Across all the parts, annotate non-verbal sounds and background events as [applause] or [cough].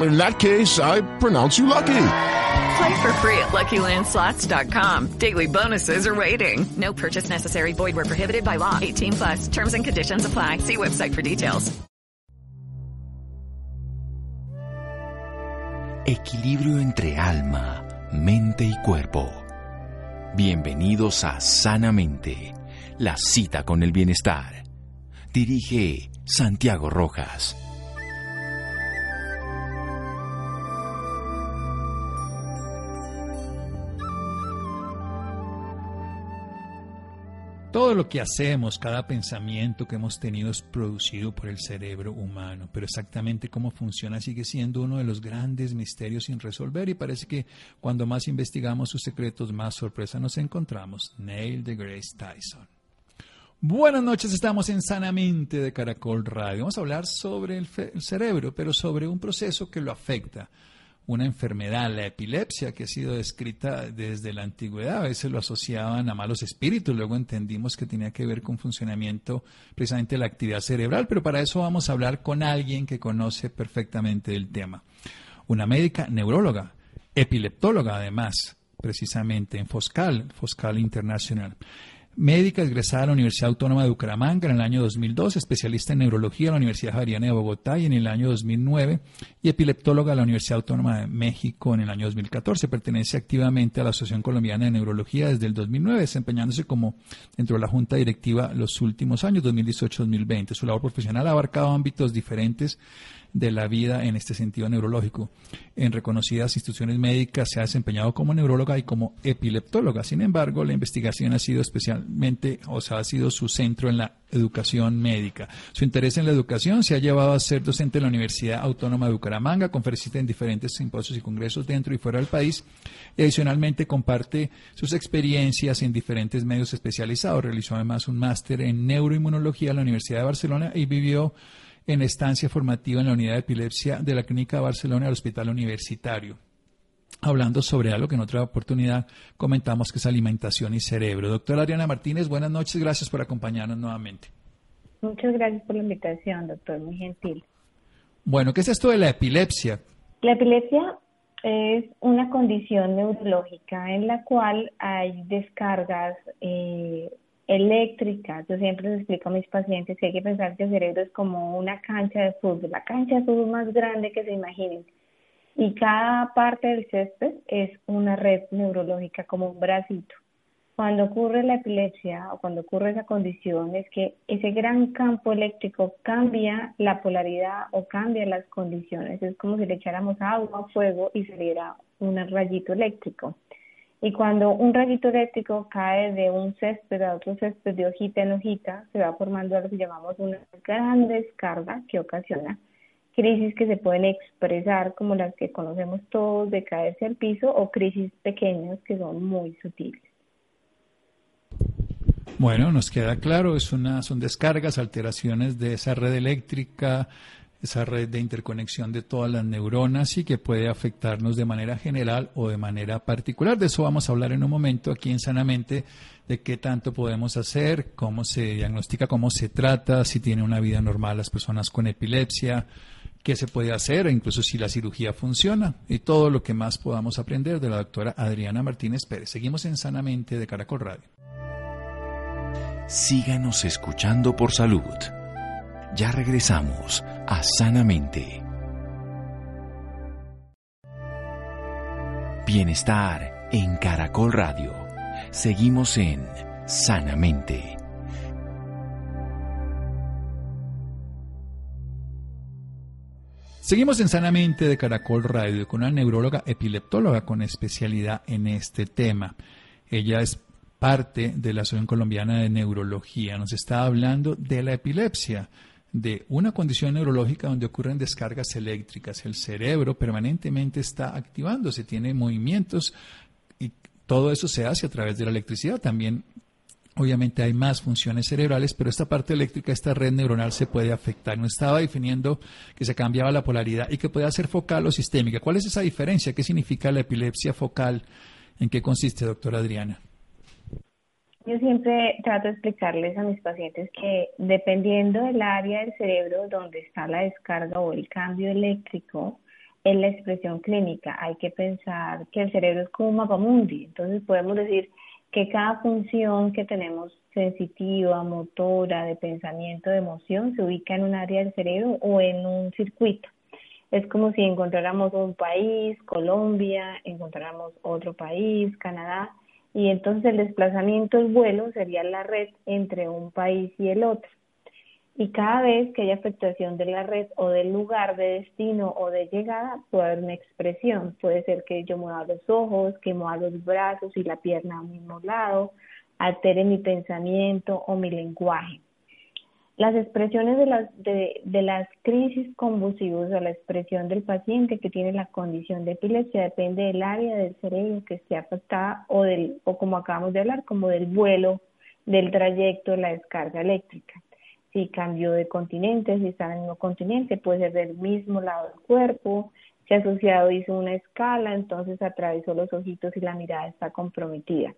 In that case, I pronounce you lucky. Play for free at LuckyLandSlots.com. Daily bonuses are waiting. No purchase necessary. Void where prohibited by law. 18 plus. Terms and conditions apply. See website for details. Equilibrio entre alma, mente y cuerpo. Bienvenidos a Sanamente, la cita con el bienestar. Dirige Santiago Rojas. Todo lo que hacemos, cada pensamiento que hemos tenido es producido por el cerebro humano, pero exactamente cómo funciona sigue siendo uno de los grandes misterios sin resolver y parece que cuando más investigamos sus secretos, más sorpresa nos encontramos. Neil deGrasse Tyson. Buenas noches, estamos en Sanamente de Caracol Radio. Vamos a hablar sobre el cerebro, pero sobre un proceso que lo afecta una enfermedad, la epilepsia, que ha sido descrita desde la antigüedad. A veces lo asociaban a malos espíritus, luego entendimos que tenía que ver con funcionamiento precisamente de la actividad cerebral, pero para eso vamos a hablar con alguien que conoce perfectamente el tema. Una médica neuróloga, epileptóloga además, precisamente en Foscal, Foscal International. Médica egresada a la Universidad Autónoma de Bucaramanga en el año 2002, especialista en neurología en la Universidad Javeriana de Bogotá y en el año 2009, y epileptóloga a la Universidad Autónoma de México en el año 2014. Pertenece activamente a la Asociación Colombiana de Neurología desde el 2009, desempeñándose como dentro de la Junta Directiva los últimos años, 2018-2020. Su labor profesional ha abarcado ámbitos diferentes de la vida en este sentido neurológico. En reconocidas instituciones médicas se ha desempeñado como neuróloga y como epileptóloga. Sin embargo, la investigación ha sido especialmente, o sea, ha sido su centro en la educación médica. Su interés en la educación se ha llevado a ser docente en la Universidad Autónoma de Bucaramanga, conferencista en diferentes simposios y congresos dentro y fuera del país. Y adicionalmente comparte sus experiencias en diferentes medios especializados. Realizó además un máster en neuroinmunología en la Universidad de Barcelona y vivió en estancia formativa en la unidad de epilepsia de la Clínica de Barcelona del Hospital Universitario. Hablando sobre algo que en otra oportunidad comentamos que es alimentación y cerebro. Doctora Adriana Martínez, buenas noches, gracias por acompañarnos nuevamente. Muchas gracias por la invitación, doctor, muy gentil. Bueno, ¿qué es esto de la epilepsia? La epilepsia es una condición neurológica en la cual hay descargas eh, eléctrica. Yo siempre les explico a mis pacientes que hay que pensar que el cerebro es como una cancha de fútbol, la cancha de fútbol más grande que se imaginen. Y cada parte del césped es una red neurológica, como un bracito. Cuando ocurre la epilepsia o cuando ocurre esa condición es que ese gran campo eléctrico cambia la polaridad o cambia las condiciones. Es como si le echáramos agua, fuego y saliera un rayito eléctrico. Y cuando un rayito eléctrico cae de un césped a otro césped, de hojita en hojita, se va formando lo que llamamos una gran descarga que ocasiona crisis que se pueden expresar como las que conocemos todos de caerse al piso o crisis pequeñas que son muy sutiles. Bueno, nos queda claro, es una, son descargas, alteraciones de esa red eléctrica, esa red de interconexión de todas las neuronas y que puede afectarnos de manera general o de manera particular. De eso vamos a hablar en un momento aquí en Sanamente, de qué tanto podemos hacer, cómo se diagnostica, cómo se trata, si tiene una vida normal las personas con epilepsia, qué se puede hacer, e incluso si la cirugía funciona y todo lo que más podamos aprender de la doctora Adriana Martínez Pérez. Seguimos en Sanamente de Caracol Radio. Síganos escuchando por salud. Ya regresamos a Sanamente. Bienestar en Caracol Radio. Seguimos en Sanamente. Seguimos en Sanamente de Caracol Radio con una neuróloga epileptóloga con especialidad en este tema. Ella es parte de la Asociación Colombiana de Neurología. Nos está hablando de la epilepsia, de una condición neurológica donde ocurren descargas eléctricas. El cerebro permanentemente está activándose, tiene movimientos y todo eso se hace a través de la electricidad. También Obviamente hay más funciones cerebrales, pero esta parte eléctrica, esta red neuronal se puede afectar. No estaba definiendo que se cambiaba la polaridad y que puede ser focal o sistémica. ¿Cuál es esa diferencia? ¿Qué significa la epilepsia focal? ¿En qué consiste, doctora Adriana? Yo siempre trato de explicarles a mis pacientes que dependiendo del área del cerebro donde está la descarga o el cambio eléctrico, en la expresión clínica hay que pensar que el cerebro es como un mapamundi. Entonces podemos decir que cada función que tenemos sensitiva, motora, de pensamiento, de emoción, se ubica en un área del cerebro o en un circuito. Es como si encontráramos un país, Colombia, encontráramos otro país, Canadá, y entonces el desplazamiento, el vuelo, sería la red entre un país y el otro y cada vez que hay afectación de la red o del lugar de destino o de llegada, puede haber una expresión. Puede ser que yo mueva los ojos, que mueva los brazos y la pierna al mismo lado, altere mi pensamiento o mi lenguaje. Las expresiones de las, de, de las crisis convulsivas o la expresión del paciente que tiene la condición de epilepsia depende del área del cerebro que esté afectada o, del, o como acabamos de hablar, como del vuelo, del trayecto, la descarga eléctrica si cambió de continente, si está en el mismo continente, puede ser del mismo lado del cuerpo, si asociado hizo una escala, entonces atravesó los ojitos y la mirada está comprometida.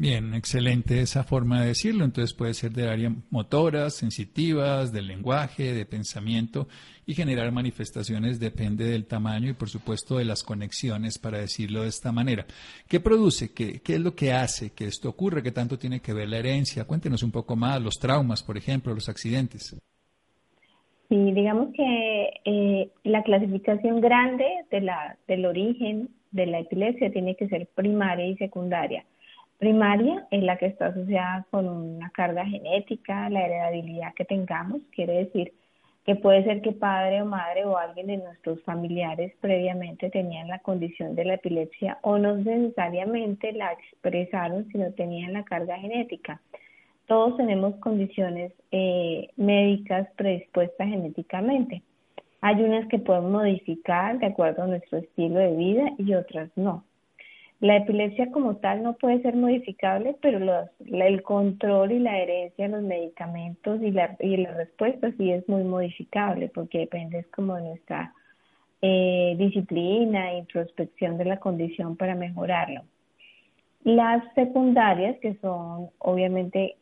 Bien, excelente esa forma de decirlo. Entonces puede ser del área motoras, sensitivas, del lenguaje, de pensamiento y generar manifestaciones depende del tamaño y por supuesto de las conexiones, para decirlo de esta manera. ¿Qué produce? ¿Qué, qué es lo que hace que esto ocurra? ¿Qué tanto tiene que ver la herencia? Cuéntenos un poco más, los traumas, por ejemplo, los accidentes. Sí, digamos que eh, la clasificación grande de la, del origen de la epilepsia tiene que ser primaria y secundaria primaria es la que está asociada con una carga genética, la heredabilidad que tengamos, quiere decir que puede ser que padre o madre o alguien de nuestros familiares previamente tenían la condición de la epilepsia o no necesariamente la expresaron, sino tenían la carga genética. Todos tenemos condiciones eh, médicas predispuestas genéticamente. Hay unas que podemos modificar de acuerdo a nuestro estilo de vida y otras no. La epilepsia como tal no puede ser modificable, pero el control y la herencia los medicamentos y la, y la respuesta sí es muy modificable porque depende como de nuestra eh, disciplina e introspección de la condición para mejorarlo. Las secundarias, que son obviamente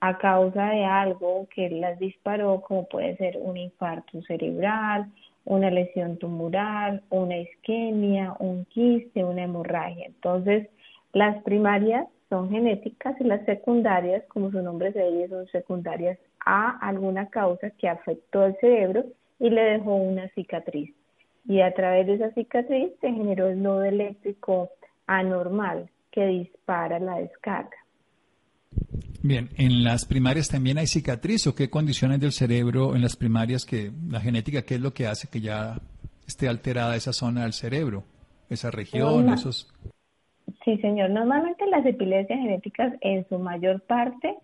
a causa de algo que las disparó, como puede ser un infarto cerebral, una lesión tumoral, una isquemia, un quiste, una hemorragia. Entonces, las primarias son genéticas y las secundarias, como su nombre se dice, son secundarias a alguna causa que afectó el cerebro y le dejó una cicatriz. Y a través de esa cicatriz se generó el nodo eléctrico anormal que dispara la descarga. Bien, ¿en las primarias también hay cicatriz o qué condiciones del cerebro en las primarias que la genética, qué es lo que hace que ya esté alterada esa zona del cerebro, esa región, esos... Sí, señor. Normalmente las epilepsias genéticas en su mayor parte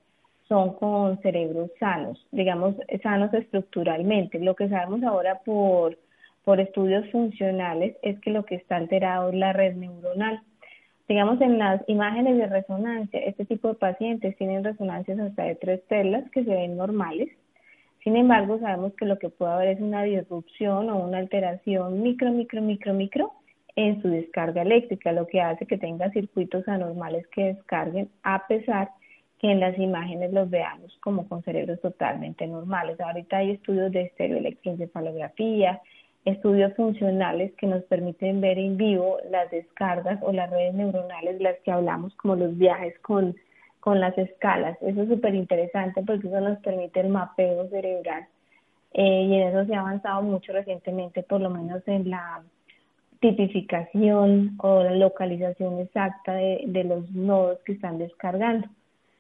son con cerebros sanos, digamos, sanos estructuralmente. Lo que sabemos ahora por, por estudios funcionales es que lo que está alterado es la red neuronal digamos, en las imágenes de resonancia, este tipo de pacientes tienen resonancias hasta de tres telas que se ven normales. Sin embargo, sabemos que lo que puede haber es una disrupción o una alteración micro, micro, micro, micro en su descarga eléctrica, lo que hace que tenga circuitos anormales que descarguen, a pesar que en las imágenes los veamos como con cerebros totalmente normales. Ahorita hay estudios de estereoelectroencefalografía, estudios funcionales que nos permiten ver en vivo las descargas o las redes neuronales, las que hablamos como los viajes con, con las escalas. Eso es súper interesante porque eso nos permite el mapeo cerebral eh, y en eso se ha avanzado mucho recientemente, por lo menos en la tipificación o la localización exacta de, de los nodos que están descargando.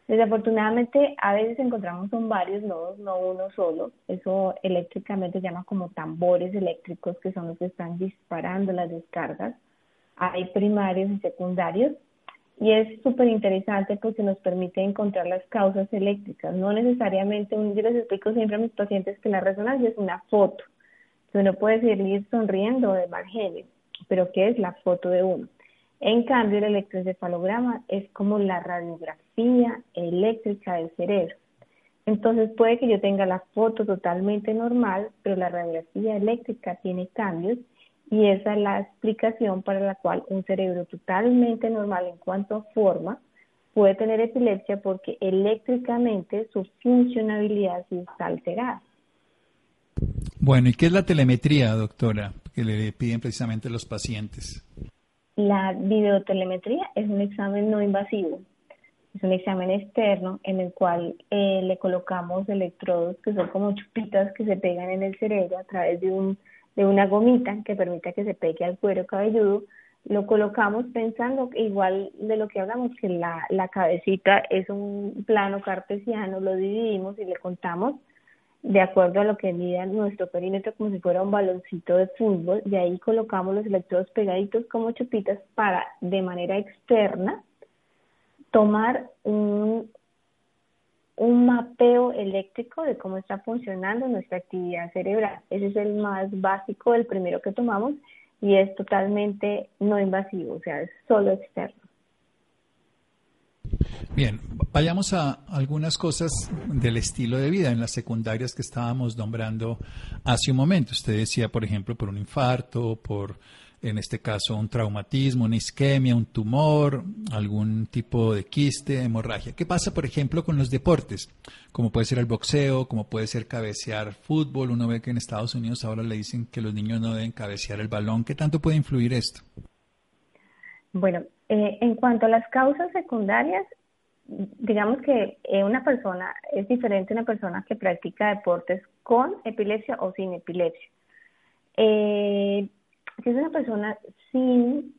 Desafortunadamente, a veces encontramos son varios nodos, no uno solo. Eso eléctricamente se llama como tambores eléctricos, que son los que están disparando las descargas. Hay primarios y secundarios. Y es súper interesante porque nos permite encontrar las causas eléctricas. No necesariamente, yo les explico siempre a mis pacientes que la resonancia es una foto. Uno puede seguir sonriendo de mal genio, pero ¿qué es la foto de uno? En cambio, el electroencefalograma es como la radiografía eléctrica del cerebro. Entonces puede que yo tenga la foto totalmente normal, pero la radiografía eléctrica tiene cambios y esa es la explicación para la cual un cerebro totalmente normal en cuanto a forma puede tener epilepsia porque eléctricamente su funcionabilidad sí está alterada. Bueno, ¿y qué es la telemetría, doctora, que le piden precisamente los pacientes? La videotelemetría es un examen no invasivo, es un examen externo en el cual eh, le colocamos electrodos que son como chupitas que se pegan en el cerebro a través de, un, de una gomita que permita que se pegue al cuero cabelludo. Lo colocamos pensando igual de lo que hablamos, que la, la cabecita es un plano cartesiano, lo dividimos y le contamos de acuerdo a lo que mida nuestro perímetro como si fuera un baloncito de fútbol y ahí colocamos los electrodos pegaditos como chupitas para de manera externa tomar un, un mapeo eléctrico de cómo está funcionando nuestra actividad cerebral. Ese es el más básico, el primero que tomamos y es totalmente no invasivo, o sea, es solo externo. Bien, vayamos a algunas cosas del estilo de vida en las secundarias que estábamos nombrando hace un momento. Usted decía, por ejemplo, por un infarto, por, en este caso, un traumatismo, una isquemia, un tumor, algún tipo de quiste, hemorragia. ¿Qué pasa, por ejemplo, con los deportes? Como puede ser el boxeo, como puede ser cabecear fútbol. Uno ve que en Estados Unidos ahora le dicen que los niños no deben cabecear el balón. ¿Qué tanto puede influir esto? Bueno, eh, en cuanto a las causas secundarias, digamos que eh, una persona es diferente a una persona que practica deportes con epilepsia o sin epilepsia. Eh, si es una persona sin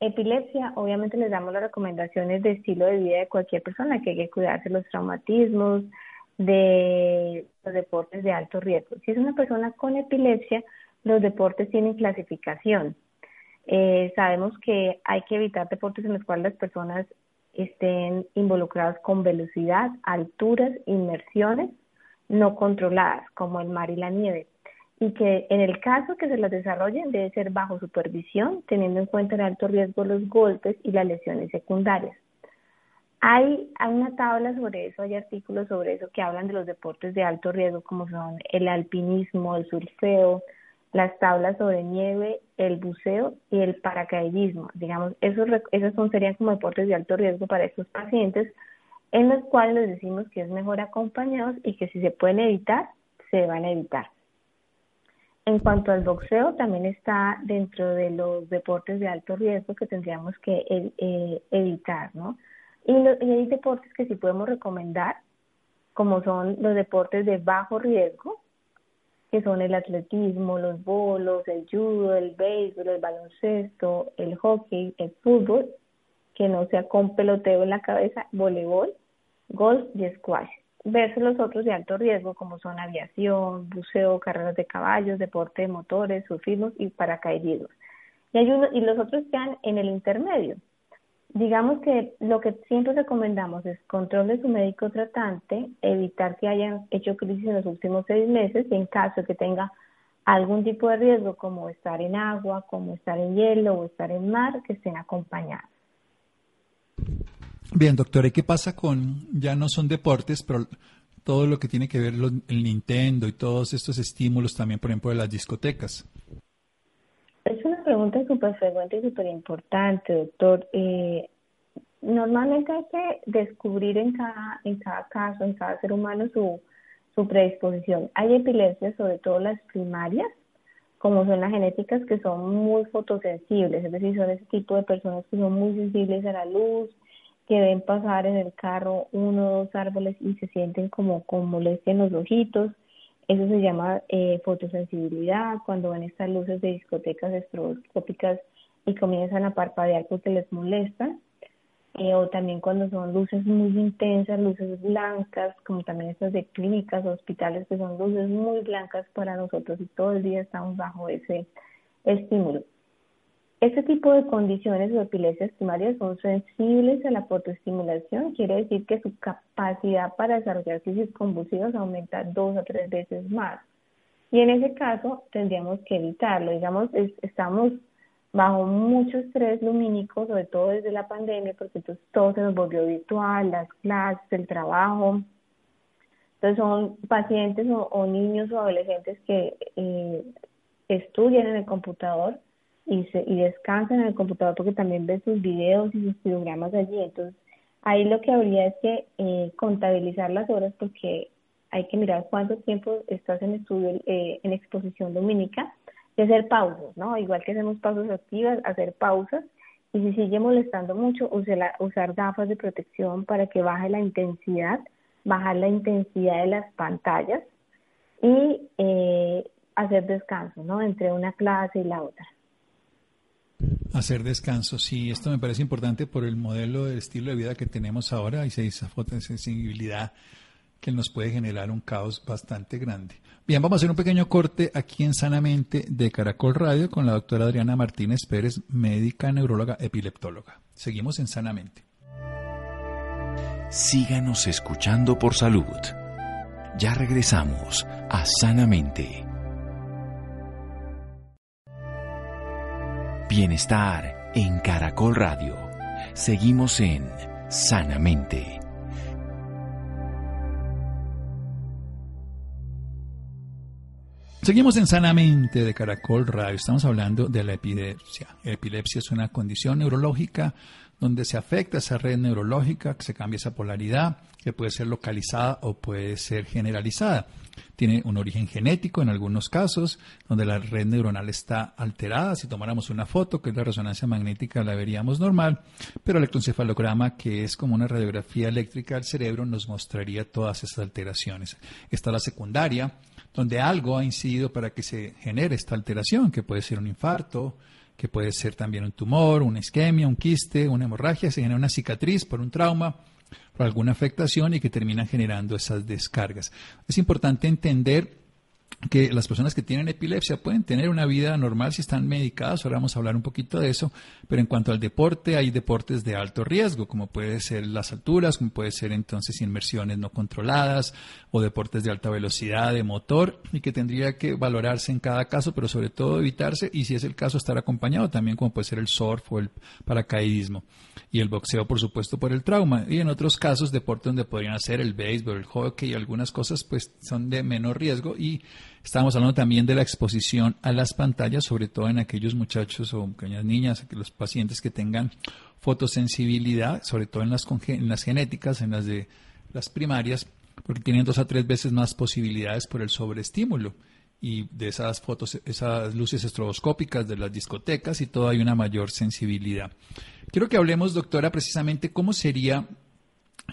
epilepsia, obviamente les damos las recomendaciones de estilo de vida de cualquier persona, que hay que cuidarse los traumatismos, de los deportes de alto riesgo. Si es una persona con epilepsia, los deportes tienen clasificación. Eh, sabemos que hay que evitar deportes en los cuales las personas estén involucradas con velocidad, alturas, inmersiones no controladas, como el mar y la nieve, y que en el caso que se las desarrollen debe ser bajo supervisión, teniendo en cuenta el alto riesgo los golpes y las lesiones secundarias. Hay, hay una tabla sobre eso, hay artículos sobre eso que hablan de los deportes de alto riesgo como son el alpinismo, el surfeo, las tablas sobre nieve, el buceo y el paracaidismo. Digamos, esos, esos serían como deportes de alto riesgo para estos pacientes, en los cuales les decimos que es mejor acompañados y que si se pueden evitar, se van a evitar. En cuanto al boxeo, también está dentro de los deportes de alto riesgo que tendríamos que eh, evitar, ¿no? Y, y hay deportes que sí podemos recomendar, como son los deportes de bajo riesgo, que son el atletismo, los bolos, el judo, el béisbol, el baloncesto, el hockey, el fútbol, que no sea con peloteo en la cabeza, voleibol, golf y squash. Verse los otros de alto riesgo como son aviación, buceo, carreras de caballos, deporte de motores, surfismo y paracaidismo. Y, hay y los otros quedan en el intermedio, Digamos que lo que siempre recomendamos es control de su médico tratante, evitar que hayan hecho crisis en los últimos seis meses y en caso que tenga algún tipo de riesgo como estar en agua, como estar en hielo o estar en mar, que estén acompañados. Bien, doctora, ¿y qué pasa con, ya no son deportes, pero todo lo que tiene que ver el Nintendo y todos estos estímulos también, por ejemplo, de las discotecas? Pregunta súper frecuente y súper importante, doctor. Eh, normalmente hay que descubrir en cada, en cada caso, en cada ser humano, su, su predisposición. Hay epilepsias, sobre todo las primarias, como son las genéticas, que son muy fotosensibles, es decir, son ese tipo de personas que son muy sensibles a la luz, que ven pasar en el carro uno o dos árboles y se sienten como con molestia en los ojitos eso se llama eh, fotosensibilidad, cuando ven estas luces de discotecas estroboscópicas y comienzan a parpadear porque les molesta. eh, o también cuando son luces muy intensas, luces blancas, como también estas de clínicas, hospitales, que son luces muy blancas para nosotros y todo el día estamos bajo ese estímulo. Este tipo de condiciones o epilepsias primarias son sensibles a la fotoestimulación, quiere decir que su capacidad para desarrollar crisis convulsivas aumenta dos a tres veces más. Y en ese caso tendríamos que evitarlo. Digamos, estamos bajo mucho estrés lumínico, sobre todo desde la pandemia, porque entonces todo se nos volvió virtual, las clases, el trabajo. Entonces son pacientes o, niños o adolescentes que eh, estudian en el computador y, se, y descansan en el computador porque también ven sus videos y sus programas allí. Entonces, ahí lo que habría es que eh, contabilizar las horas porque hay que mirar cuánto tiempo estás en estudio, eh, en exposición lumínica y hacer pausas, ¿no? Igual que hacemos pausas activas, hacer pausas. Y si sigue molestando mucho, usar, usar gafas de protección para que baje la intensidad, bajar la intensidad de las pantallas y eh, hacer descanso, ¿no? Entre una clase y la otra. Hacer descanso, sí, esto me parece importante por el modelo de estilo de vida que tenemos ahora y esa sensibilidad que nos puede generar un caos bastante grande. Bien, vamos a hacer un pequeño corte aquí en Sanamente de Caracol Radio con la doctora Adriana Martínez Pérez, médica, neuróloga, epileptóloga. Seguimos en Sanamente. Síganos escuchando por salud. Ya regresamos a Sanamente. Bienestar en Caracol Radio. Seguimos en Sanamente. Seguimos en Sanamente de Caracol Radio. Estamos hablando de la epilepsia. Epilepsia es una condición neurológica donde se afecta esa red neurológica, que se cambia esa polaridad, que puede ser localizada o puede ser generalizada. Tiene un origen genético en algunos casos, donde la red neuronal está alterada. Si tomáramos una foto, que es la resonancia magnética, la veríamos normal, pero el electroencefalograma, que es como una radiografía eléctrica del cerebro, nos mostraría todas esas alteraciones. Está la secundaria, donde algo ha incidido para que se genere esta alteración, que puede ser un infarto, que puede ser también un tumor, una isquemia, un quiste, una hemorragia, se genera una cicatriz por un trauma, por alguna afectación y que termina generando esas descargas. Es importante entender que las personas que tienen epilepsia pueden tener una vida normal si están medicadas, ahora vamos a hablar un poquito de eso, pero en cuanto al deporte, hay deportes de alto riesgo, como puede ser las alturas, como puede ser entonces inmersiones no controladas o deportes de alta velocidad, de motor, y que tendría que valorarse en cada caso, pero sobre todo evitarse, y si es el caso, estar acompañado también, como puede ser el surf o el paracaidismo, y el boxeo, por supuesto, por el trauma, y en otros casos, deportes donde podrían hacer el béisbol, el hockey y algunas cosas, pues son de menor riesgo y Estamos hablando también de la exposición a las pantallas, sobre todo en aquellos muchachos o pequeñas niñas, los pacientes que tengan fotosensibilidad, sobre todo en las, en las genéticas, en las de las primarias, porque tienen dos a tres veces más posibilidades por el sobreestímulo y de esas fotos, esas luces estroboscópicas de las discotecas y todo hay una mayor sensibilidad. Quiero que hablemos, doctora, precisamente cómo sería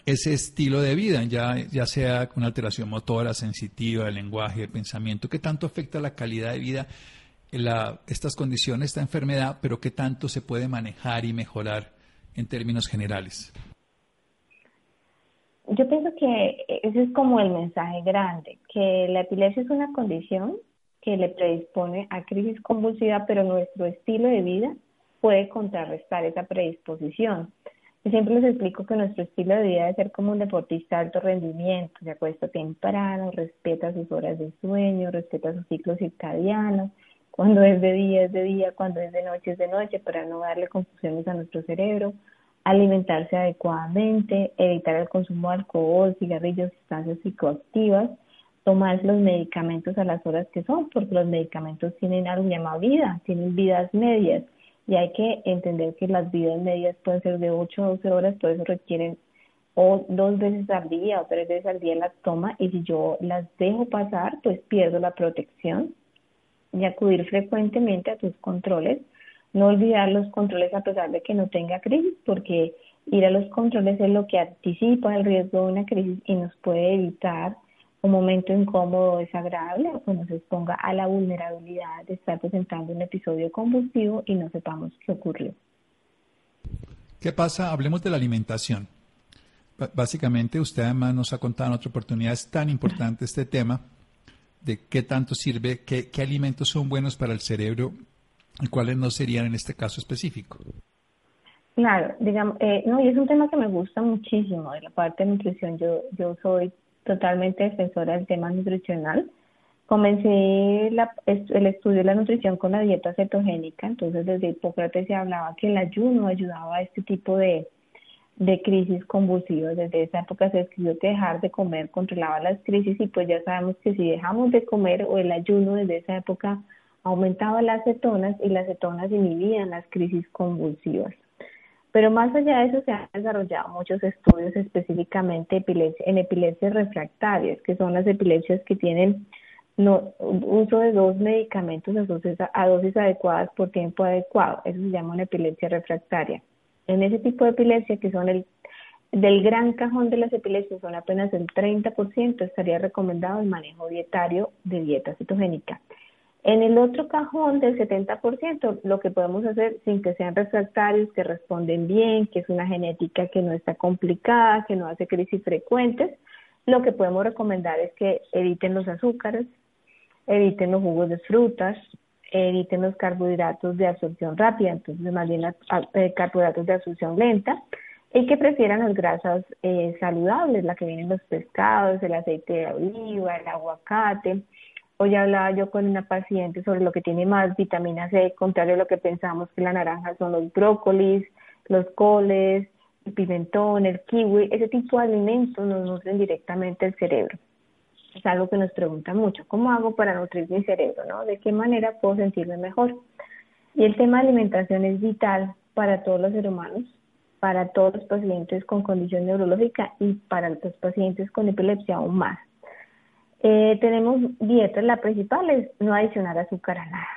ese estilo de vida, ya, ya sea con alteración motora, sensitiva, de lenguaje, de pensamiento, qué tanto afecta la calidad de vida la, estas condiciones, esta enfermedad, pero qué tanto se puede manejar y mejorar en términos generales. Yo pienso que ese es como el mensaje grande, que la epilepsia es una condición que le predispone a crisis convulsiva, pero nuestro estilo de vida puede contrarrestar esa predisposición siempre les explico que nuestro estilo de vida debe ser como un deportista de alto rendimiento, se acuesta temprano, respeta sus horas de sueño, respeta sus ciclos circadianos, cuando es de día es de día, cuando es de noche es de noche, para no darle confusiones a nuestro cerebro, alimentarse adecuadamente, evitar el consumo de alcohol, cigarrillos, sustancias psicoactivas, tomar los medicamentos a las horas que son, porque los medicamentos tienen algo llamado vida, tienen vidas medias y hay que entender que las vidas medias pueden ser de 8 a 12 horas, por eso requieren o dos veces al día o tres veces al día las toma y si yo las dejo pasar, pues pierdo la protección y acudir frecuentemente a tus controles, no olvidar los controles a pesar de que no tenga crisis, porque ir a los controles es lo que anticipa el riesgo de una crisis y nos puede evitar un momento incómodo desagradable o que nos exponga a la vulnerabilidad de estar presentando un episodio convulsivo y no sepamos qué ocurrió. ¿Qué pasa? Hablemos de la alimentación. básicamente, usted además nos ha contado en otra oportunidad, es tan importante este tema de qué tanto sirve, qué, qué alimentos son buenos para el cerebro y cuáles no serían en este caso específico. Claro, digamos, eh, no, y es un tema que me gusta muchísimo de la parte de nutrición. Yo, yo soy totalmente defensora del tema nutricional. Comencé el estudio de la nutrición con la dieta cetogénica, entonces desde Hipócrates se hablaba que el ayuno ayudaba a este tipo de, de crisis convulsivas. Desde esa época se escribió que dejar de comer controlaba las crisis y pues ya sabemos que si dejamos de comer o el ayuno desde esa época aumentaba las cetonas y las cetonas inhibían las crisis convulsivas. Pero más allá de eso se han desarrollado muchos estudios específicamente en epilepsias refractarias, que son las epilepsias que tienen no, uso de dos medicamentos a dosis adecuadas por tiempo adecuado. Eso se llama una epilepsia refractaria. En ese tipo de epilepsia, que son el del gran cajón de las epilepsias, son apenas el 30%, estaría recomendado el manejo dietario de dieta cetogénica. En el otro cajón del 70%, lo que podemos hacer sin que sean refractarios, que responden bien, que es una genética que no está complicada, que no hace crisis frecuentes, lo que podemos recomendar es que eviten los azúcares, eviten los jugos de frutas, eviten los carbohidratos de absorción rápida, entonces más bien eh, carbohidratos de absorción lenta, y que prefieran las grasas eh, saludables, la que vienen los pescados, el aceite de oliva, el aguacate, Hoy hablaba yo con una paciente sobre lo que tiene más vitamina C, contrario a lo que pensamos que la naranja son los brócolis, los coles, el pimentón, el kiwi, ese tipo de alimentos nos nutren directamente el cerebro. Es algo que nos preguntan mucho, ¿cómo hago para nutrir mi cerebro? ¿no? ¿De qué manera puedo sentirme mejor? Y el tema de alimentación es vital para todos los seres humanos, para todos los pacientes con condición neurológica y para los pacientes con epilepsia aún más. Eh, tenemos dietas, la principal es no adicionar azúcar a nada.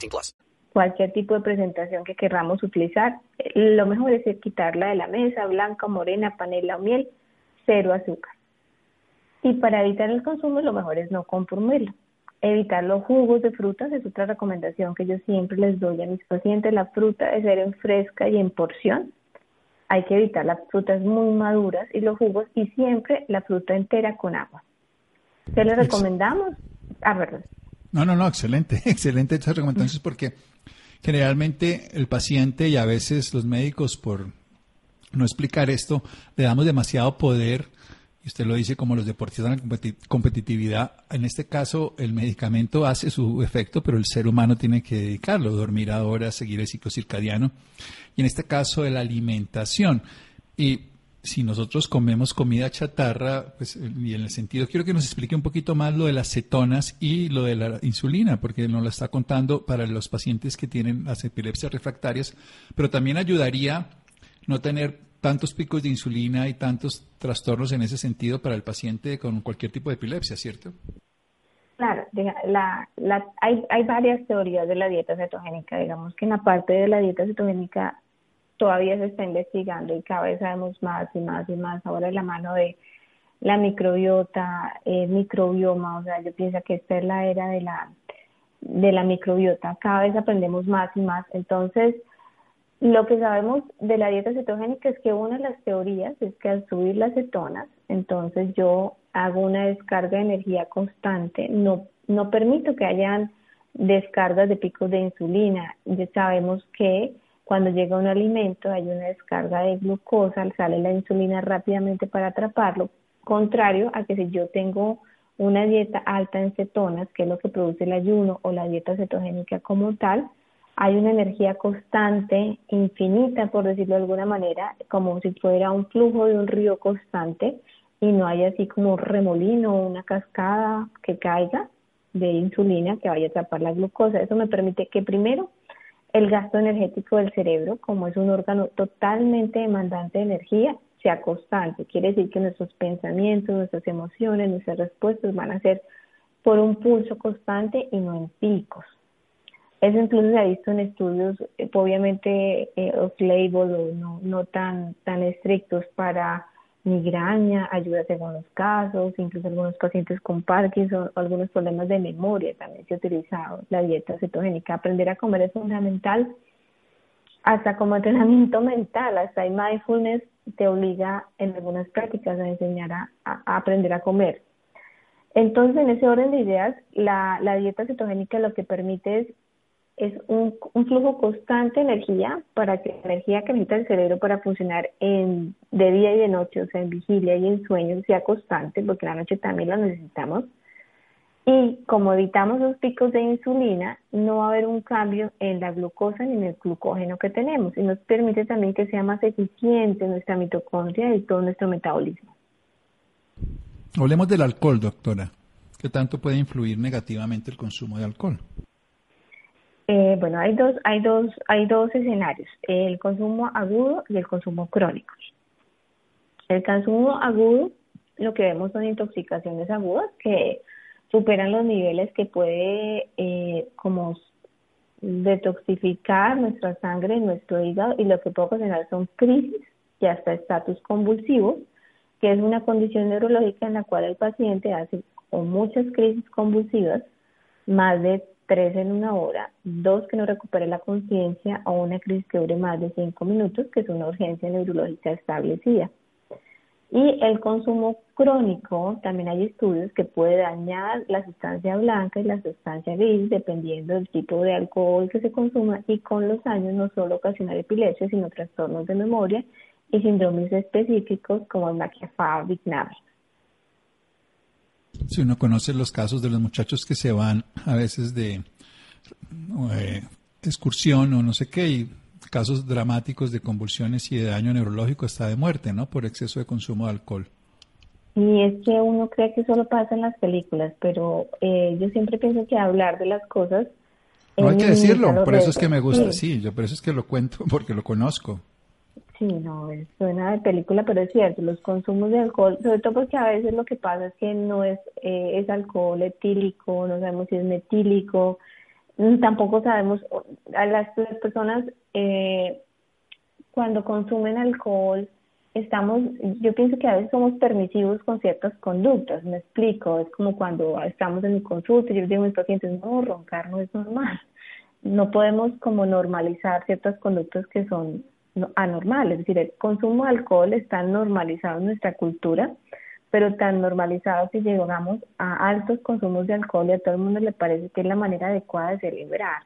Cualquier tipo de presentación que querramos utilizar, lo mejor es quitarla de la mesa, blanca, morena, panela o miel, cero azúcar. Y para evitar el consumo, lo mejor es no consumirlo. Evitar los jugos de frutas es otra recomendación que yo siempre les doy a mis pacientes. La fruta debe ser en fresca y en porción. Hay que evitar las frutas muy maduras y los jugos y siempre la fruta entera con agua. ¿Qué les recomendamos? Ah, verdad. No, no, no, excelente, [laughs] excelente estas recomendaciones porque generalmente el paciente y a veces los médicos por no explicar esto, le damos demasiado poder y usted lo dice como los deportistas en la competitividad, en este caso el medicamento hace su efecto, pero el ser humano tiene que dedicarlo, dormir ahora, seguir el ciclo circadiano, y en este caso la alimentación. Y si nosotros comemos comida chatarra, pues, y en el sentido, quiero que nos explique un poquito más lo de las cetonas y lo de la insulina, porque nos lo está contando para los pacientes que tienen las epilepsias refractarias, pero también ayudaría no tener tantos picos de insulina y tantos trastornos en ese sentido para el paciente con cualquier tipo de epilepsia, ¿cierto? Claro, la, la, hay, hay varias teorías de la dieta cetogénica. Digamos que en la parte de la dieta cetogénica todavía se está investigando y cada vez sabemos más y más y más. Ahora la mano de la microbiota, el microbioma, o sea, yo pienso que esta es la era de la, de la microbiota. Cada vez aprendemos más y más. Entonces, lo que sabemos de la dieta cetogénica es que una de las teorías es que al subir las cetonas, entonces yo hago una descarga de energía constante, no, no permito que hayan descargas de picos de insulina. Ya sabemos que cuando llega un alimento hay una descarga de glucosa, sale la insulina rápidamente para atraparlo, contrario a que si yo tengo una dieta alta en cetonas, que es lo que produce el ayuno o la dieta cetogénica como tal, hay una energía constante, infinita, por decirlo de alguna manera, como si fuera un flujo de un río constante y no hay así como un remolino o una cascada que caiga de insulina que vaya a atrapar la glucosa. Eso me permite que primero el gasto energético del cerebro, como es un órgano totalmente demandante de energía, sea constante. Quiere decir que nuestros pensamientos, nuestras emociones, nuestras respuestas van a ser por un pulso constante y no en picos. Eso incluso se ha visto en estudios, eh, obviamente, eh, off-label o no, no tan, tan estrictos para migraña, ayuda en algunos casos, incluso algunos pacientes con Parkinson o algunos problemas de memoria también se ha utilizado la dieta cetogénica. Aprender a comer es fundamental hasta como entrenamiento [laughs] mental, hasta el mindfulness te obliga en algunas prácticas a enseñar a, aprender a comer. Entonces, en ese orden de ideas, la, la dieta cetogénica lo que permite es es un, un, flujo constante de energía para que la energía que necesita el cerebro para funcionar en, de día y de noche, o sea, en vigilia y en sueño, sea constante, porque la noche también la necesitamos. Y como evitamos los picos de insulina, no va a haber un cambio en la glucosa ni en el glucógeno que tenemos. Y nos permite también que sea más eficiente nuestra mitocondria y todo nuestro metabolismo. Hablemos del alcohol, doctora. ¿Qué tanto puede influir negativamente el consumo de alcohol? Eh, bueno, hay dos, hay dos, hay dos escenarios: el consumo agudo y el consumo crónico. El consumo agudo, lo que vemos son intoxicaciones agudas que superan los niveles que puede eh, como detoxificar nuestra sangre, nuestro hígado y lo que puede ocasionar son crisis y hasta estatus convulsivo, que es una condición neurológica en la cual el paciente hace o muchas crisis convulsivas, más de tres en una hora, dos que no recupere la conciencia o una crisis que dure más de cinco minutos, que es una urgencia neurológica establecida. Y el consumo crónico, también hay estudios que puede dañar la sustancia blanca y la sustancia gris dependiendo del tipo de alcohol que se consuma y con los años no solo ocasionar epilepsia, sino trastornos de memoria y síndromes específicos como el Machiavelli si uno conoce los casos de los muchachos que se van a veces de eh, excursión o no sé qué, y casos dramáticos de convulsiones y de daño neurológico hasta de muerte, ¿no? Por exceso de consumo de alcohol. Y es que uno cree que solo pasa en las películas, pero eh, yo siempre pienso que hablar de las cosas... No hay que decirlo, por eso es que me gusta, sí, yo por eso es que lo cuento, [laughs] porque lo conozco. Sí, no, suena de película, pero es cierto, los consumos de alcohol, sobre todo porque a veces lo que pasa es que no es, eh, es alcohol etílico, no sabemos si es metílico, mm, tampoco sabemos, a las, personas eh, cuando consumen alcohol, estamos, yo pienso que a veces somos permisivos con ciertas conductas, me explico, es como cuando estamos en mi consulta, yo digo a mis pacientes, no, roncar no es normal, no podemos como normalizar ciertas conductas que son anormal, es decir, el consumo de alcohol está normalizado en nuestra cultura, pero tan normalizado que llegamos a altos consumos de alcohol y a todo el mundo le parece que es la manera adecuada de celebrar.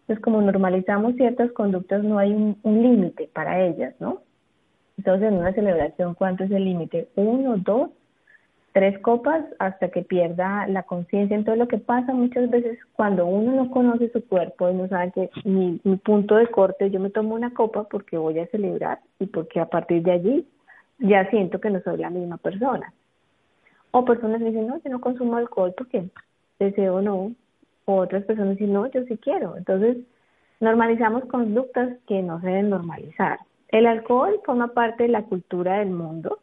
Entonces, como normalizamos ciertas conductas, no hay un, límite para ellas, ¿no? Entonces, en una celebración, ¿cuánto es el límite? ¿Uno, dos? Tres copas hasta que pierda la conciencia. Entonces lo que pasa muchas veces cuando uno no conoce su cuerpo y no sabe que mi, mi punto de corte, yo me tomo una copa porque voy a celebrar y porque a partir de allí ya siento que no soy la misma persona. O personas dicen, no, yo no consumo alcohol porque deseo no. O otras personas dicen, no, yo sí quiero. Entonces normalizamos conductas que no se deben normalizar. El alcohol forma parte de la cultura del mundo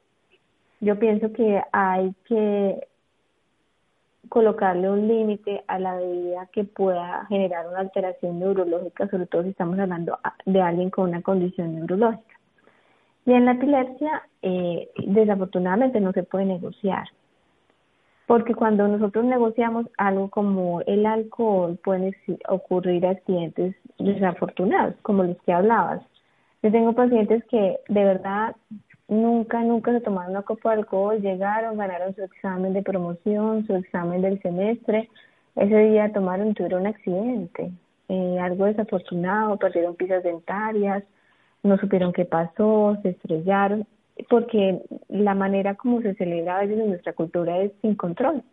yo pienso que hay que colocarle un límite a la bebida que pueda generar una alteración neurológica, sobre todo si estamos hablando de alguien con una condición neurológica. Y en la epilepsia, eh, desafortunadamente no se puede negociar, porque cuando nosotros negociamos algo como el alcohol, pueden ocurrir accidentes desafortunados, como los que hablabas. Yo tengo pacientes que de verdad nunca, nunca se tomaron una copa de alcohol, llegaron, ganaron su examen de promoción, su examen del semestre, ese día tomaron tuvieron un accidente, eh, algo desafortunado, perdieron piezas dentarias, no supieron qué pasó, se estrellaron, porque la manera como se celebra a veces en nuestra cultura es sin control.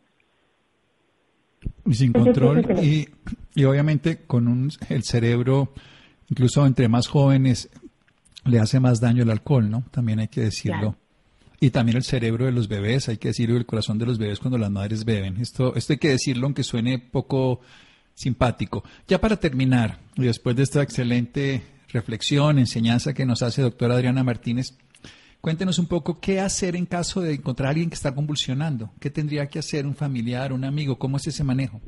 Y sin control y, y obviamente con un, el cerebro, incluso entre más jóvenes, le hace más daño el alcohol, ¿no? También hay que decirlo. Y también el cerebro de los bebés, hay que decirlo, el corazón de los bebés cuando las madres beben. Esto, esto hay que decirlo, aunque suene poco simpático. Ya para terminar, y después de esta excelente reflexión, enseñanza que nos hace doctora Adriana Martínez, cuéntenos un poco qué hacer en caso de encontrar a alguien que está convulsionando. ¿Qué tendría que hacer un familiar, un amigo? ¿Cómo es ese manejo?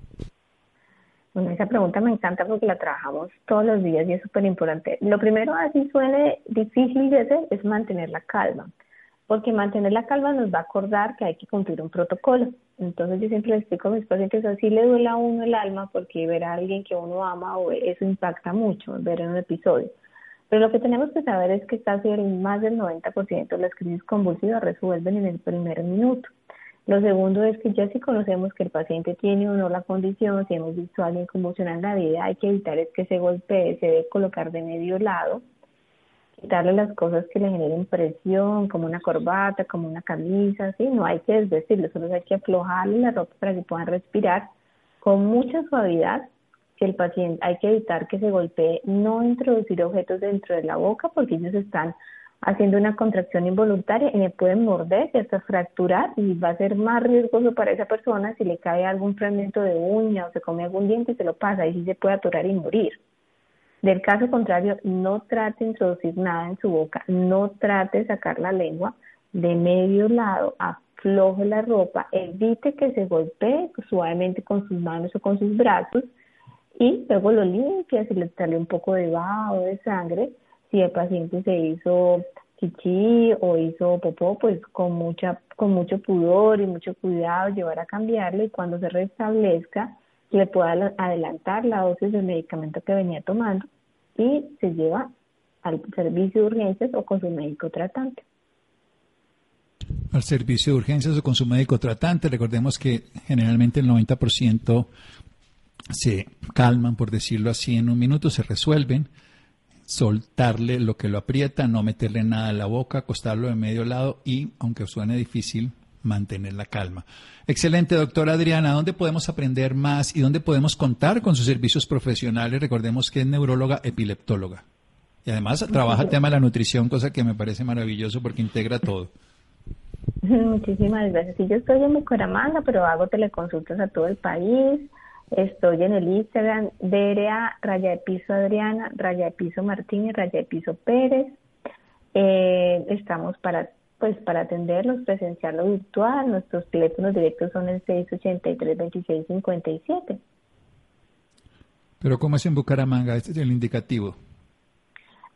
Bueno, esa pregunta me encanta porque la trabajamos todos los días y es súper importante. Lo primero, así suene difícil de hacer, es mantener la calma, porque mantener la calma nos va a acordar que hay que cumplir un protocolo. Entonces yo siempre les explico a mis pacientes, así le duele a uno el alma porque ver a alguien que uno ama o eso impacta mucho, ver en un episodio. Pero lo que tenemos que saber es que casi más del 90% de las crisis convulsivas resuelven en el primer minuto. Lo segundo es que ya si conocemos que el paciente tiene o no la condición, si hemos visto a alguien convulsionar en la vida, hay que evitar es que se golpee, se debe colocar de medio lado, quitarle las cosas que le generen presión, como una corbata, como una camisa, ¿sí? no hay que desvestirlo, solo hay que aflojarle la ropa para que puedan respirar con mucha suavidad. Si el paciente hay que evitar que se golpee, no introducir objetos dentro de la boca porque ellos están haciendo una contracción involuntaria y le pueden morder y hasta fracturar y va a ser más riesgoso para esa persona si le cae algún fragmento de uña o se come algún diente y se lo pasa y sí se puede atorar y morir. Del caso contrario, no trate de introducir nada en su boca, no trate de sacar la lengua de medio lado, afloje la ropa, evite que se golpee suavemente con sus manos o con sus brazos y luego lo limpia si le sale un poco de vaho de sangre si el paciente se hizo chichi o hizo popó, pues con mucha con mucho pudor y mucho cuidado llevar a cambiarlo y cuando se restablezca le pueda adelantar la dosis del medicamento que venía tomando y se lleva al servicio de urgencias o con su médico tratante. Al servicio de urgencias o con su médico tratante, recordemos que generalmente el 90% se calman, por decirlo así, en un minuto, se resuelven soltarle lo que lo aprieta, no meterle nada en la boca, acostarlo de medio lado y, aunque suene difícil, mantener la calma. Excelente, doctora Adriana. ¿Dónde podemos aprender más y dónde podemos contar con sus servicios profesionales? Recordemos que es neuróloga epileptóloga. Y además trabaja el tema de la nutrición, cosa que me parece maravilloso porque integra todo. [laughs] Muchísimas gracias. Sí, yo estoy en Bucaramanga, pero hago teleconsultas a todo el país. Estoy en el Instagram, DRA, raya de piso Adriana, raya de piso Martínez, raya de piso Pérez. Eh, estamos para pues para atenderlos presencial o virtual. Nuestros teléfonos directos son el 683-2657. Pero ¿cómo es en Bucaramanga? Este es el indicativo.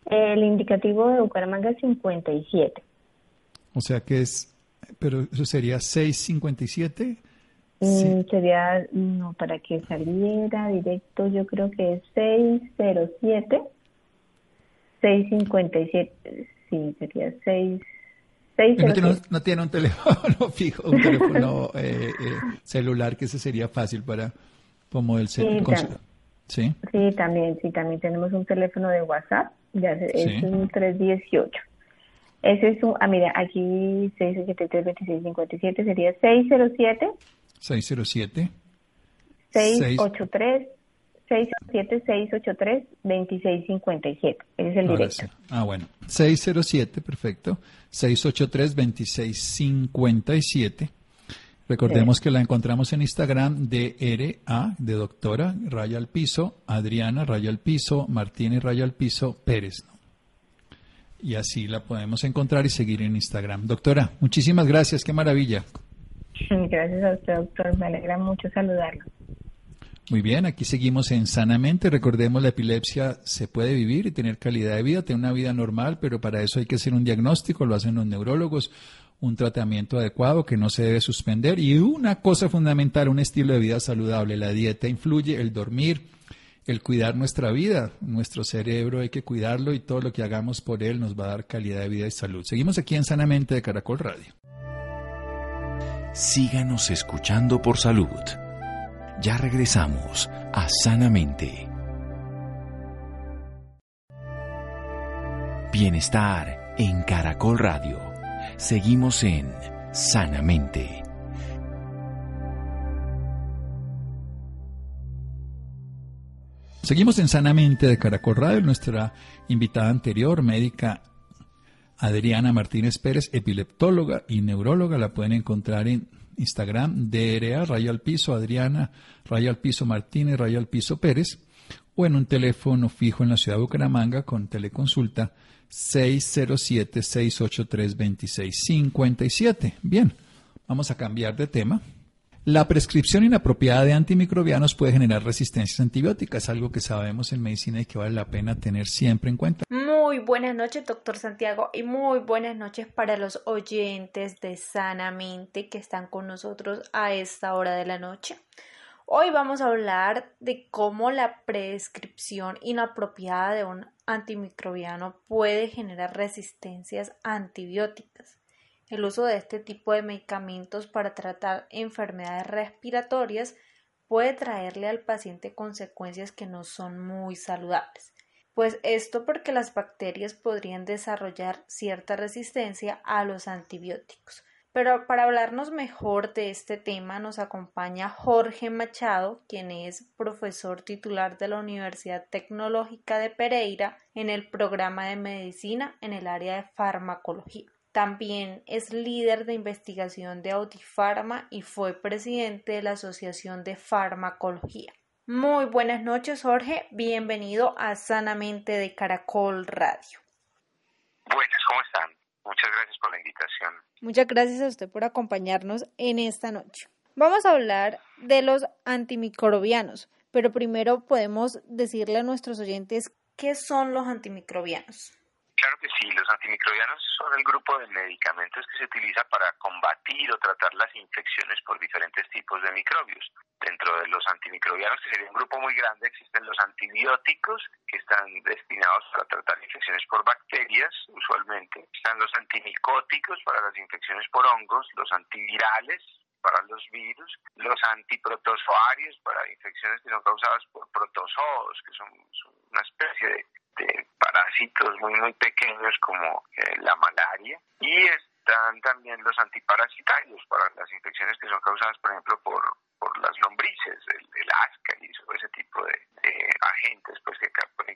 El indicativo de Bucaramanga es 57. O sea que es, pero eso sería 657. Mm, sería, no, para que saliera directo, yo creo que es 607, 657, sí, sería 6. No tiene, no tiene, un [laughs] teléfono fijo, un teléfono eh, eh, celular, que ese sería fácil para, como el celular. Sí, sí, también, sí, también tenemos un teléfono de WhatsApp, ya es un 318. Ese es un, ah, mira, aquí 673-2657 sería 607 607 683 607-683-2657. Ese es el directo. Ah, bueno. 607, perfecto. 683-2657. Recordemos que la encontramos en Instagram de RA, de doctora, raya al piso, Adriana, raya al piso, Martínez, raya al piso, Pérez. Y así la podemos encontrar y seguir en Instagram. Doctora, muchísimas gracias, qué maravilla. Gracias a usted, doctor. Me alegra mucho saludarlo. Muy bien, aquí seguimos en Sanamente. Recordemos, la epilepsia se puede vivir y tener calidad de vida, tener una vida normal, pero para eso hay que hacer un diagnóstico, lo hacen los neurólogos, un tratamiento adecuado que no se debe suspender y una cosa fundamental, un estilo de vida saludable. La dieta influye, el dormir, el cuidar nuestra vida, nuestro cerebro hay que cuidarlo y todo lo que hagamos por él nos va a dar calidad de vida y salud. Seguimos aquí en Sanamente de Caracol Radio. Síganos escuchando por salud. Ya regresamos a Sanamente. Bienestar en Caracol Radio. Seguimos en Sanamente. Seguimos en Sanamente de Caracol Radio. Nuestra invitada anterior, médica Adriana Martínez Pérez, epileptóloga y neuróloga, la pueden encontrar en Instagram, DRA, rayo al piso, Adriana, rayo al piso Martínez, rayo al piso Pérez, o en un teléfono fijo en la ciudad de Bucaramanga con teleconsulta 607-683-2657. Bien, vamos a cambiar de tema. La prescripción inapropiada de antimicrobianos puede generar resistencias antibióticas, algo que sabemos en medicina y que vale la pena tener siempre en cuenta. Muy buenas noches, doctor Santiago, y muy buenas noches para los oyentes de Sanamente que están con nosotros a esta hora de la noche. Hoy vamos a hablar de cómo la prescripción inapropiada de un antimicrobiano puede generar resistencias antibióticas. El uso de este tipo de medicamentos para tratar enfermedades respiratorias puede traerle al paciente consecuencias que no son muy saludables. Pues esto porque las bacterias podrían desarrollar cierta resistencia a los antibióticos. Pero para hablarnos mejor de este tema nos acompaña Jorge Machado, quien es profesor titular de la Universidad Tecnológica de Pereira en el programa de medicina en el área de farmacología. También es líder de investigación de Autifarma y fue presidente de la Asociación de Farmacología. Muy buenas noches, Jorge. Bienvenido a Sanamente de Caracol Radio. Buenas, ¿cómo están? Muchas gracias por la invitación. Muchas gracias a usted por acompañarnos en esta noche. Vamos a hablar de los antimicrobianos, pero primero podemos decirle a nuestros oyentes qué son los antimicrobianos. Claro que sí, los antimicrobianos son el grupo de medicamentos que se utiliza para combatir o tratar las infecciones por diferentes tipos de microbios. Dentro de los antimicrobianos, que sería un grupo muy grande, existen los antibióticos, que están destinados para tratar infecciones por bacterias, usualmente. Están los antimicóticos para las infecciones por hongos, los antivirales, para los virus, los antiprotozoarios para infecciones que son causadas por protozoos, que son, una especie de, parásitos muy muy pequeños como eh, la malaria, y están también los antiparasitarios para las infecciones que son causadas, por ejemplo, por, por las lombrices, el, el ascaris o ese tipo de, agentes pues que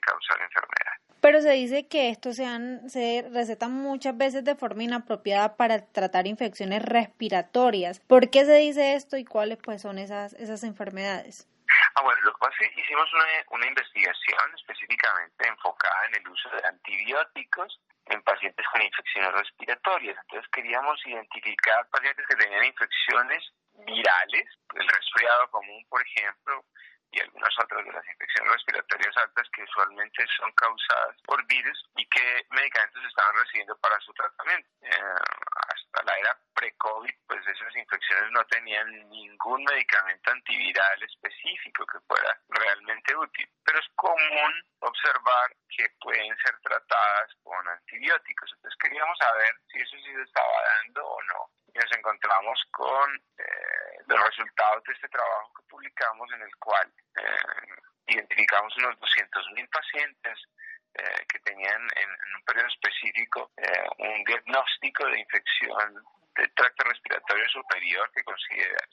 causar enfermedad. Pero se dice que estos se, se recetan muchas veces de forma inapropiada para tratar infecciones respiratorias. ¿Por qué se dice esto y cuáles pues son esas, esas enfermedades? Ah, bueno, lo que pasa es que hicimos una, una investigación específicamente enfocada en el uso de antibióticos en pacientes con infecciones respiratorias. Entonces queríamos identificar pacientes que tenían infecciones virales, el resfriado común, por ejemplo, y algunas otras de las infecciones respiratorias altas que usualmente son causadas por virus y qué medicamentos estaban recibiendo para su tratamiento. Eh, hasta la era pre-COVID, pues esas infecciones no tenían ningún medicamento antiviral específico que fuera realmente útil. Pero es común observar que pueden ser tratadas con antibióticos. Entonces queríamos saber si eso sí se estaba dando o no. Y nos encontramos con eh, los resultados de este trabajo que publicamos en el cual eh, identificamos unos 200.000 pacientes eh, que tenían en, un periodo específico eh, un diagnóstico de infección del tracto respiratorio superior que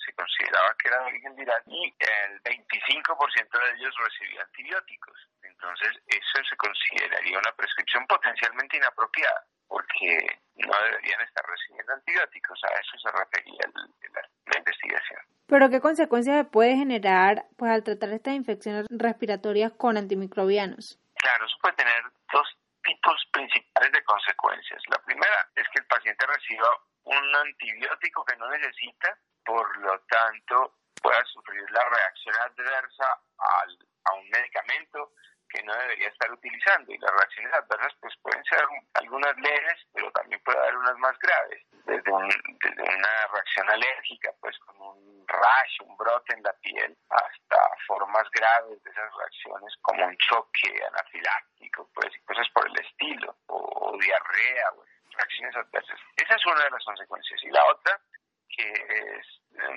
se consideraba que era de origen viral y el 25% de ellos recibía antibióticos. Entonces, eso se consideraría una prescripción potencialmente inapropiada porque no deberían estar recibiendo antibióticos. A eso se refería la, investigación. ¿Pero qué consecuencias puede generar pues, al tratar estas infecciones respiratorias con antimicrobianos? Claro, eso puede tener dos tipos principales de consecuencias. La primera es que el paciente reciba un antibiótico que no necesita, por lo tanto pueda sufrir la reacción adversa al, a un medicamento que no debería estar utilizando y las reacciones adversas pues pueden ser algunas leves pero también puede haber unas más graves. Desde, una reacción alérgica pues con un rash, un brote en la piel hasta formas graves de esas reacciones como un choque anafiláctico pues y cosas por el estilo o, diarrea reacciones adversas. Esa es una de las consecuencias. Y la otra que es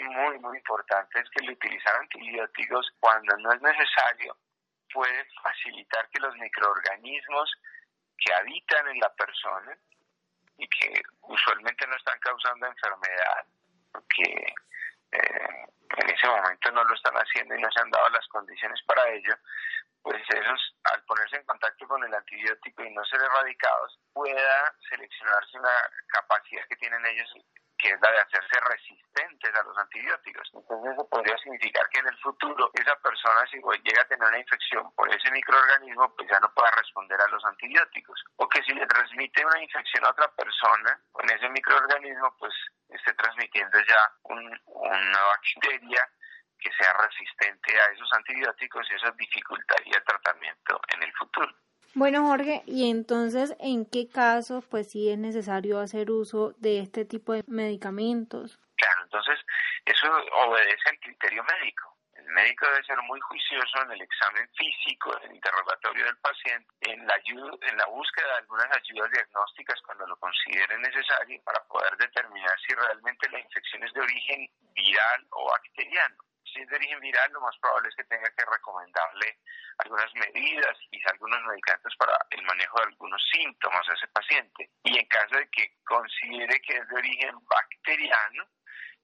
muy muy importante es que el utilizar antibióticos cuando no es necesario puede facilitar que los microorganismos que habitan en la persona y que usualmente no están causando enfermedad, porque eh, en ese momento no lo están haciendo y no se han dado las condiciones para ello, pues esos, al ponerse en contacto con el antibiótico y no ser erradicados, pueda seleccionarse una capacidad que tienen ellos que es la de hacerse resistentes a los antibióticos. Entonces eso podría significar que en el futuro esa persona si llega a tener una infección por ese microorganismo, pues ya no pueda responder a los antibióticos. O que si le transmite una infección a otra persona con ese microorganismo, pues esté transmitiendo ya una bacteria que sea resistente a esos antibióticos y eso dificultaría el tratamiento en el futuro. Bueno, Jorge, y entonces, ¿en qué casos, pues sí es necesario hacer uso de este tipo de medicamentos? Claro, entonces, eso obedece al criterio médico. El médico debe ser muy juicioso en el examen físico, en el interrogatorio del paciente, en la, ayuda, en la búsqueda de algunas ayudas diagnósticas cuando lo considere necesario para poder determinar si realmente la infección es de origen viral o bacteriano si es de origen viral, lo más probable es que tenga que recomendarle algunas medidas y algunos medicamentos para el manejo de algunos síntomas a ese paciente. Y en caso de que considere que es de origen bacteriano,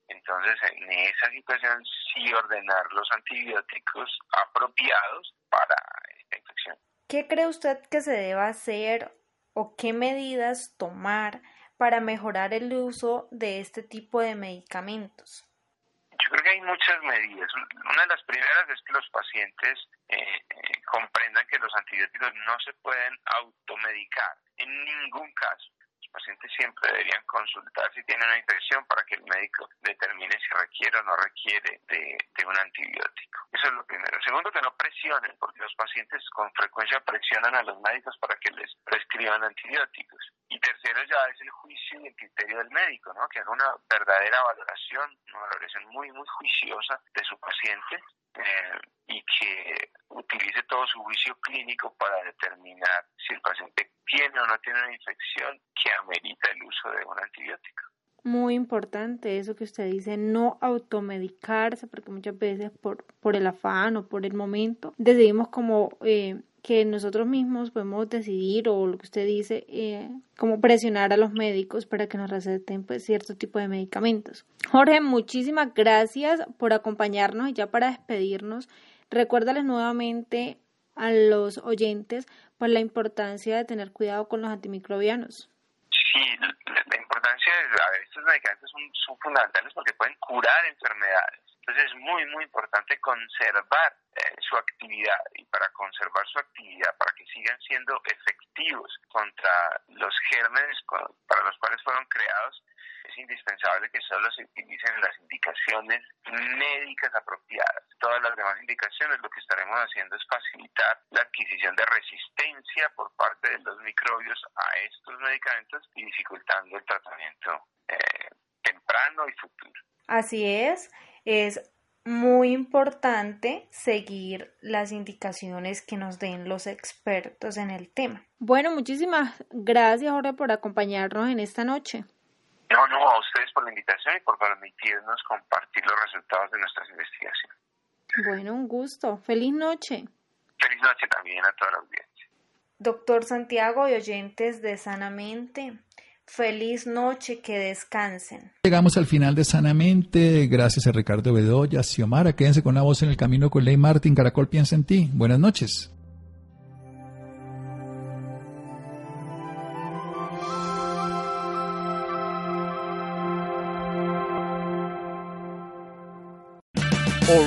entonces en esa situación sí ordenar los antibióticos apropiados para esta infección. ¿Qué cree usted que se deba hacer o qué medidas tomar para mejorar el uso de este tipo de medicamentos? Yo creo que hay muchas medidas. Una de las primeras es que los pacientes eh, eh, comprendan que los antibióticos no se pueden automedicar en ningún caso. Los pacientes siempre deberían consultar si tienen una infección para que el médico determine si requiere o no requiere de, de un antibiótico. Eso es lo primero. Segundo, que no presionen, porque los pacientes con frecuencia presionan a los médicos para que les prescriban antibióticos. Y tercero ya es el juicio y el criterio del médico, ¿no? Que haga una verdadera valoración, una valoración muy, muy juiciosa de su paciente eh, y que utilice todo su juicio clínico para determinar si el paciente tiene o no tiene una infección que amerita el uso de un antibiótico. Muy importante eso que usted dice, no automedicarse, porque muchas veces por, por el afán o por el momento decidimos como eh, que nosotros mismos podemos decidir o lo que usted dice, eh, como presionar a los médicos para que nos receten pues, cierto tipo de medicamentos. Jorge, muchísimas gracias por acompañarnos y ya para despedirnos, recuérdales nuevamente a los oyentes pues, la importancia de tener cuidado con los antimicrobianos. Sí, la importancia de, a ver, estos medicamentos son, son fundamentales porque pueden curar enfermedades. Entonces es muy, muy importante conservar eh, su actividad y para conservar su actividad, para que sigan siendo efectivos contra los gérmenes para los cuales fueron creados, es indispensable que solo se utilicen las indicaciones médicas apropiadas. Todas las demás indicaciones lo que estaremos haciendo es facilitar la adquisición de resistencia por parte de los microbios a estos medicamentos y dificultando el tratamiento eh, temprano y futuro. Así es, es muy importante seguir las indicaciones que nos den los expertos en el tema. Bueno, muchísimas gracias Jorge por acompañarnos en esta noche. No, no, a ustedes por la invitación y por permitirnos compartir los resultados de nuestras investigaciones. Bueno, un gusto. Feliz noche. Feliz noche también a toda la audiencia. Doctor Santiago y oyentes de Sanamente. Feliz noche, que descansen. Llegamos al final de Sanamente. Gracias a Ricardo Bedoya, Xiomara. Quédense con la voz en el camino con Ley Martín. Caracol piensa en ti. Buenas noches.